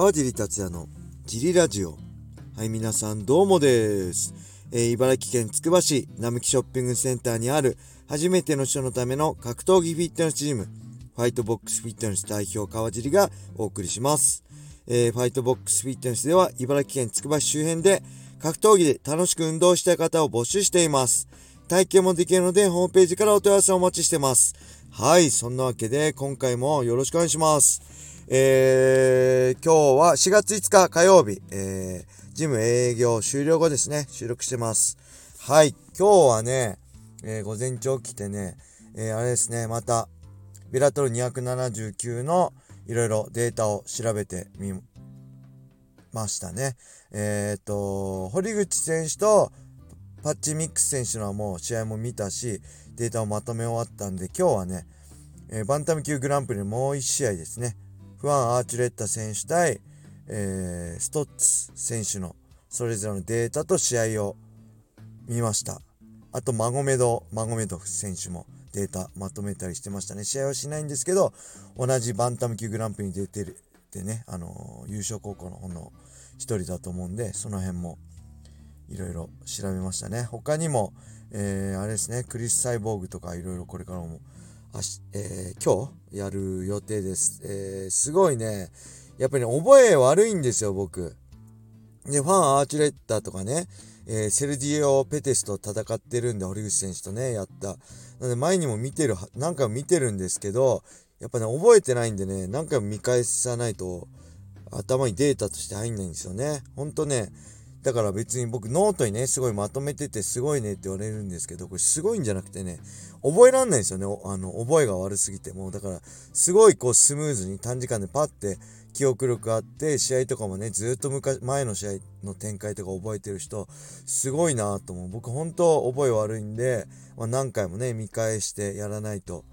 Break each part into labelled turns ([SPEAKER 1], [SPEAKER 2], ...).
[SPEAKER 1] 川尻達也のジリラジオ。はい、皆さんどうもです。えー、茨城県つくば市並木ショッピングセンターにある初めての人のための格闘技フィットネスチーム、ファイトボックスフィットネス代表川尻がお送りします。えー、ファイトボックスフィットネスでは茨城県つくば市周辺で格闘技で楽しく運動したい方を募集しています。体験もできるのでホームページからお問い合わせをお待ちしてます。はい、そんなわけで今回もよろしくお願いします。えー、今日は4月5日火曜日、えー、ジム営業終了後ですね、収録してます。はい、今日はね、えー、午前中起きてね、えー、あれですね、また、ビラトル279のいろいろデータを調べてみましたね。えっ、ー、と、堀口選手とパッチミックス選手のはもう試合も見たし、データをまとめ終わったんで、今日はね、えー、バンタム級グランプリもう1試合ですね。フアン・アーチュレッタ選手対、えー、ストッツ選手のそれぞれのデータと試合を見ました。あと、マゴメド、マゴメド選手もデータまとめたりしてましたね。試合はしないんですけど、同じバンタム級グランプリに出てるってね、あのー、優勝高校の方の一人だと思うんで、その辺もいろいろ調べましたね。他にも、えー、あれですね、クリス・サイボーグとかいろいろこれからもあし、えー、今日やる予定です。えー、すごいね、やっぱりね、覚え悪いんですよ、僕。で、ファン・アーチュレッタとかね、えー、セルディオ・ペテスと戦ってるんで、堀口選手とね、やった。なので、前にも見てる、何回も見てるんですけど、やっぱね、覚えてないんでね、何回も見返さないと、頭にデータとして入んないんですよね。ほんとね、だから別に僕ノートにね、すごいまとめててすごいねって言われるんですけど、これすごいんじゃなくてね、覚えらんないんですよね。あの、覚えが悪すぎて。もうだから、すごいこうスムーズに短時間でパッて記憶力あって、試合とかもね、ずっと昔、前の試合の展開とか覚えてる人、すごいなと思う。僕本当覚え悪いんで、まあ、何回もね、見返してやらないと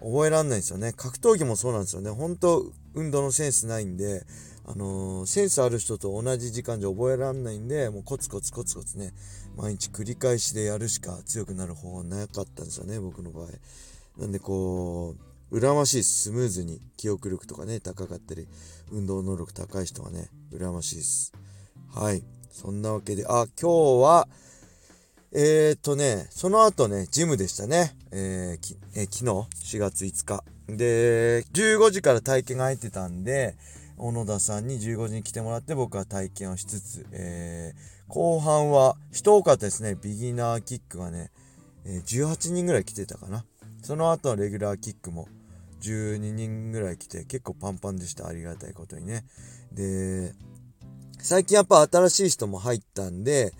[SPEAKER 1] 覚えらんないんですよね。格闘技もそうなんですよね。本当運動のセンスないんで、あのー、センスある人と同じ時間じゃ覚えらんないんで、もうコツコツコツコツね、毎日繰り返しでやるしか強くなる方法なかったんですよね、僕の場合。なんでこう、羨ましいスムーズに記憶力とかね、高かったり、運動能力高い人はね、羨ましいです。はい。そんなわけで、あ、今日は、えー、っとね、その後ね、ジムでしたね。えー、きえー、昨日、4月5日。で、15時から体験が入ってたんで、小野田さんに15時に来てもらって僕は体験をしつつ、えー、後半は人多かったですね。ビギナーキックがね、え、18人ぐらい来てたかな。その後のレギュラーキックも12人ぐらい来て結構パンパンでした。ありがたいことにね。で、最近やっぱ新しい人も入ったんで、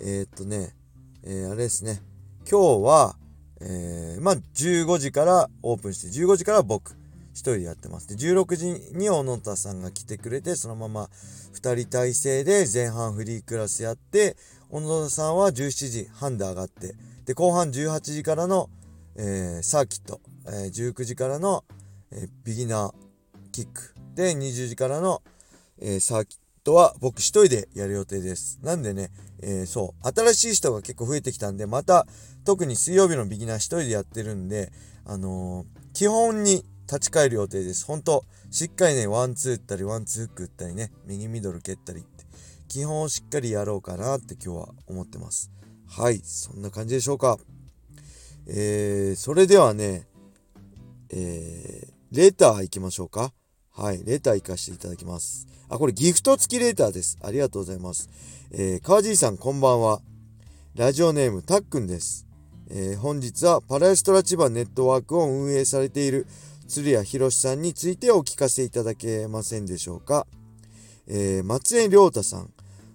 [SPEAKER 1] えー、っとね、えー、あれですね。今日は、えー、まあ、15時からオープンして、15時から僕。一人でやってます。で、16時に小野田さんが来てくれて、そのまま2人体制で前半フリークラスやって、小野田さんは17時半で上がって、で、後半18時からの、えー、サーキット、えー、19時からの、えー、ビギナーキック、で、20時からの、えサーキットは僕一人でやる予定です。なんでね、えそう、新しい人が結構増えてきたんで、また、特に水曜日のビギナー一人でやってるんで、あの基本に立ち返る予定です。ほんと、しっかりね、ワンツー打ったり、ワンツーフック打ったりね、右ミドル蹴ったりって、基本をしっかりやろうかなって今日は思ってます。はい、そんな感じでしょうか。えー、それではね、えー、レター行きましょうか。はい、レター行かせていただきます。あ、これギフト付きレターです。ありがとうございます。えー、川尻さんこんばんは。ラジオネームたっくんです。えー、本日はパラエストラ千葉ネットワークを運営されている鶴谷博さんについてお聞かせいただけませんでしょうか。えー、松江亮太さん、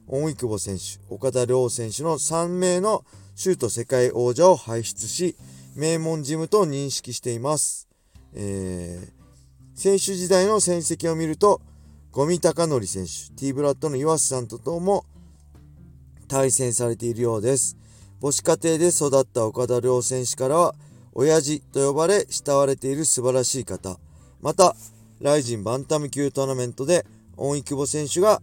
[SPEAKER 1] 大井久保選手、岡田亮選手の3名のシュート世界王者を輩出し、名門ジムと認識しています。えー、選手時代の戦績を見ると、五味隆則選手、T ブラッドの岩瀬さんととも対戦されているようです。母子家庭で育った岡田亮選手からは、親父と呼ばれ慕われている素晴らしい方。また、ライジンバンタム級トーナメントで、大井久保選手が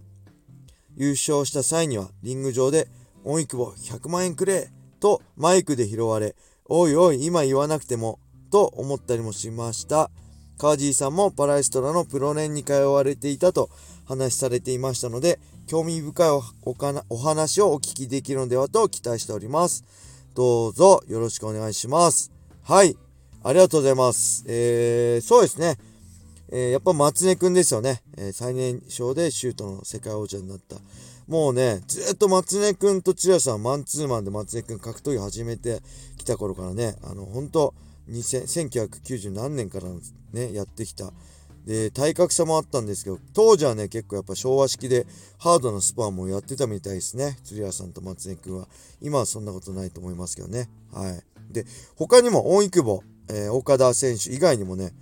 [SPEAKER 1] 優勝した際には、リング上で、大井久保100万円くれとマイクで拾われ、おいおい、今言わなくても、と思ったりもしました。川尻さんもパラエストラのプロ年に通われていたと話されていましたので、興味深いお話をお聞きできるのではと期待しております。どうぞよろしくお願いします。はい。ありがとうございます。えー、そうですね。えー、やっぱ松根くんですよね。えー、最年少でシュートの世界王者になった。もうね、ずっと松根くんと千代さんマンツーマンで松根くん格闘技始めてきた頃からね、あの、本当1990何年からね、やってきた。で、体格差もあったんですけど、当時はね、結構やっぱ昭和式でハードなスパーもやってたみたいですね。釣屋さんと松根くんは。今はそんなことないと思いますけどね。はい。で、他にも、大井久保、えー、岡田選手以外にもね、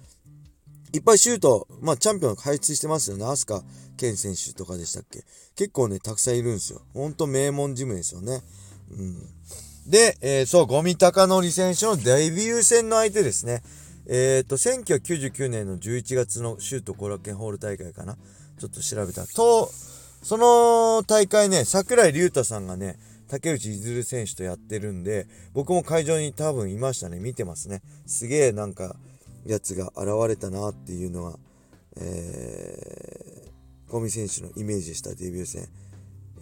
[SPEAKER 1] いっぱいシュート、まあ、チャンピオン輩出してますよね。アスカ健選手とかでしたっけ？結構ね、たくさんいるんですよ。ほんと名門ジムですよね。うん。で、えー、そう、五味隆則選手のデビュー戦の相手ですね。えっ、ー、と、1999年の11月のシュート後楽園ホール大会かな？ちょっと調べた。と、その大会ね、桜井隆太さんがね、竹内譲選手とやってるんで、僕も会場に多分いましたね。見てますね。すげえなんか、やつが現れたなっていうのは、えー、小見選手のイメージしたデビュー戦。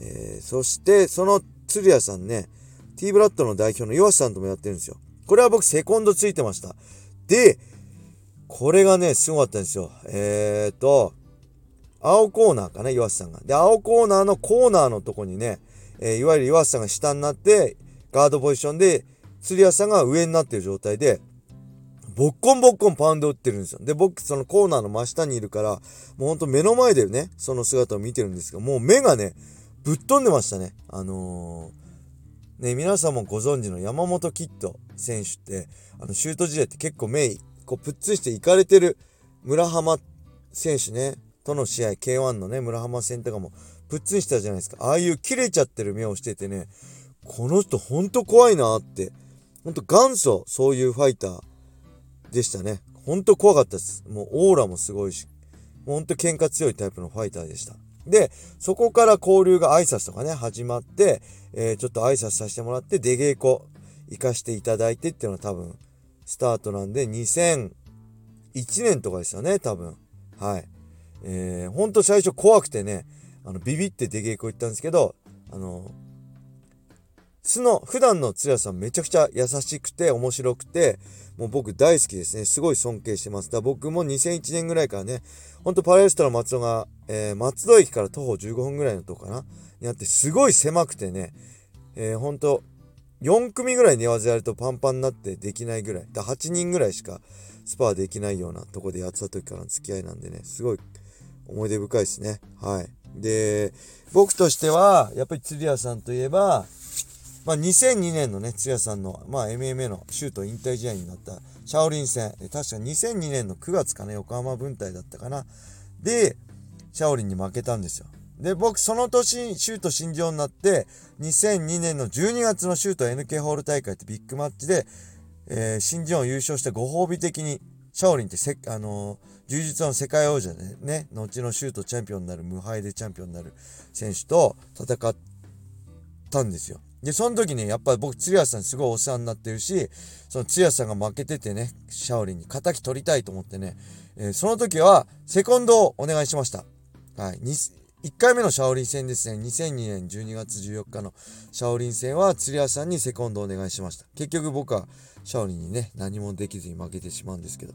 [SPEAKER 1] えー、そして、その鶴谷さんね、T ブラッドの代表の岩瀬さんともやってるんですよ。これは僕セコンドついてました。で、これがね、すごかったんですよ。えーと、青コーナーかな、岩瀬さんが。で、青コーナーのコーナーのとこにね、え、いわゆる岩瀬さんが下になって、ガードポジションで、釣り屋さんが上になってる状態で、ボッコンボッコンパウンド打ってるんですよ。で、僕、そのコーナーの真下にいるから、もうほんと目の前でね、その姿を見てるんですが、もう目がね、ぶっ飛んでましたね。あのー、ね、皆さんもご存知の山本キッド選手って、あの、シュート時代って結構目、こう、ぷっつりしていかれてる村浜選手ね、との試合、K1 のね、村浜戦とかも、ぷっつりしたじゃないですか。ああいう切れちゃってる目をしててね、この人ほんと怖いなって、ほんと元祖、そういうファイター、でしたね。ほんと怖かったです。もうオーラもすごいし、ほんと喧嘩強いタイプのファイターでした。で、そこから交流が挨拶とかね、始まって、えー、ちょっと挨拶させてもらって、出稽古行かしていただいてっていうのは多分、スタートなんで、2001年とかですよね、多分。はい。えー、ほんと最初怖くてね、あの、ビビって出稽古行ったんですけど、あの、素の、普段のつやさんめちゃくちゃ優しくて面白くて、もう僕大好きですね。すごい尊敬してます。だ僕も2001年ぐらいからね、ほんとパレストラ松尾が、えー、松戸駅から徒歩15分ぐらいのとこかなにあって、すごい狭くてね、えー、ほんと、4組ぐらい寝技やるとパンパンになってできないぐらい。だ8人ぐらいしかスパーできないようなとこでやってた時からの付き合いなんでね、すごい思い出深いですね。はい。で、僕としては、やっぱり釣り屋さんといえば、まあ、2002年のね、つやさんの、まあ、MMA のシュート引退試合になったシャオリン戦、確か2002年の9月かね、横浜分隊だったかな。で、シャオリンに負けたんですよ。で、僕、その年、シュート新庄になって、2002年の12月のシュート NK ホール大会ってビッグマッチで、えー、新庄優勝してご褒美的に、シャオリンってせ、あのー、柔術の世界王者でね、後のシュートチャンピオンになる、無敗でチャンピオンになる選手と戦ったんですよ。で、その時に、やっぱり僕、釣谷さんすごいお世話になってるし、その釣谷さんが負けててね、シャオリンに仇取りたいと思ってね、えー、その時は、セコンドをお願いしました。はい。1回目のシャオリン戦ですね、2002年12月14日のシャオリン戦は、釣谷さんにセコンドをお願いしました。結局僕は、シャオリンにね、何もできずに負けてしまうんですけど。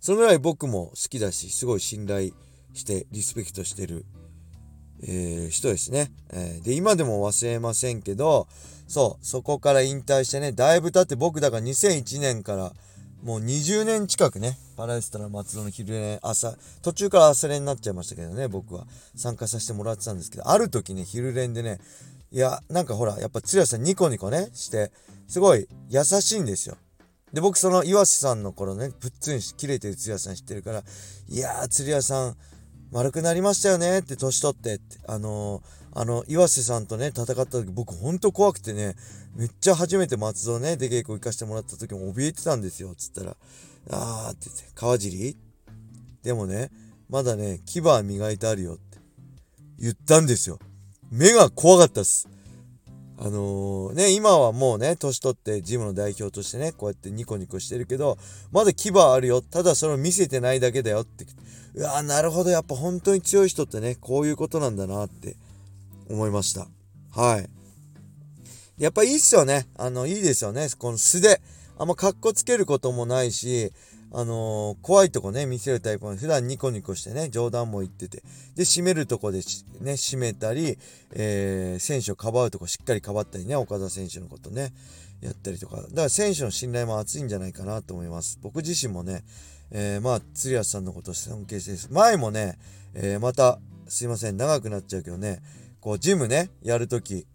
[SPEAKER 1] そのぐらい僕も好きだし、すごい信頼して、リスペクトしてるえー、人ですね、えー。で、今でも忘れませんけど、そう、そこから引退してね、だいぶ経って僕だから2001年からもう20年近くね、パラエストラ松戸の昼練、朝、途中から朝練になっちゃいましたけどね、僕は参加させてもらってたんですけど、ある時ね、昼練でね、いや、なんかほら、やっぱつやさんニコニコね、して、すごい優しいんですよ。で、僕その岩瀬さんの頃ね、ぷっつんし、切れてるつやさん知ってるから、いやー、釣り屋さん、丸くなりましたよねって、年取ってって。あのー、あの、岩瀬さんとね、戦った時、僕ほんと怖くてね、めっちゃ初めて松戸ね、出稽古行かしてもらった時も怯えてたんですよ、つったら、あーって言って、川尻？でもね、まだね、牙磨いてあるよって言ったんですよ。目が怖かったっす。あのー、ね、今はもうね、年取ってジムの代表としてね、こうやってニコニコしてるけど、まだ牙あるよ。ただそれを見せてないだけだよって。うわなるほど。やっぱ本当に強い人ってね、こういうことなんだなって思いました。はい。やっぱいいっすよね。あの、いいですよね。この素で。あんま格好つけることもないし、あのー、怖いとこね、見せるタイプの、普段ニコニコしてね、冗談も言ってて、で、締めるとこでね、締めたり、えー、選手をかばうとこしっかりかばったりね、岡田選手のことね、やったりとか、だから選手の信頼も厚いんじゃないかなと思います。僕自身もね、えー、まあ、釣安さんのこと尊敬してです。前もね、えー、また、すいません、長くなっちゃうけどね、こう、ジムね、やるとき、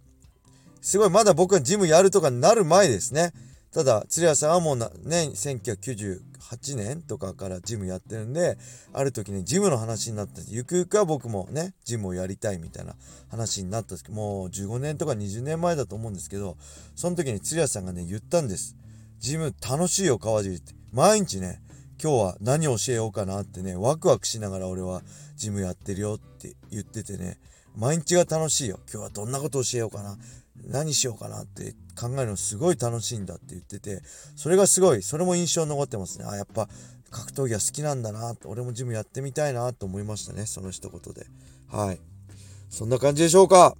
[SPEAKER 1] すごい、まだ僕がジムやるとかになる前ですね。ただ、鶴屋さんはもうね、1998年とかからジムやってるんで、ある時にジムの話になって、ゆくゆくは僕もね、ジムをやりたいみたいな話になったんですけど、もう15年とか20年前だと思うんですけど、その時に鶴屋さんがね、言ったんです。ジム楽しいよ、川尻って。毎日ね、今日は何教えようかなってね、ワクワクしながら俺はジムやってるよって言っててね、毎日が楽しいよ。今日はどんなこと教えようかな。何しようかなって考えるのすごい楽しいんだって言ってて、それがすごい、それも印象に残ってますね。あ、やっぱ格闘技は好きなんだな俺もジムやってみたいなと思いましたね。その一言で。はい。そんな感じでしょうか。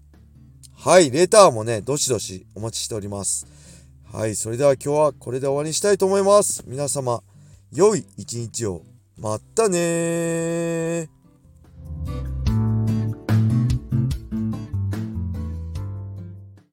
[SPEAKER 1] はい。レターもね、どしどしお待ちしております。はい。それでは今日はこれで終わりにしたいと思います。皆様、良い一日を。またね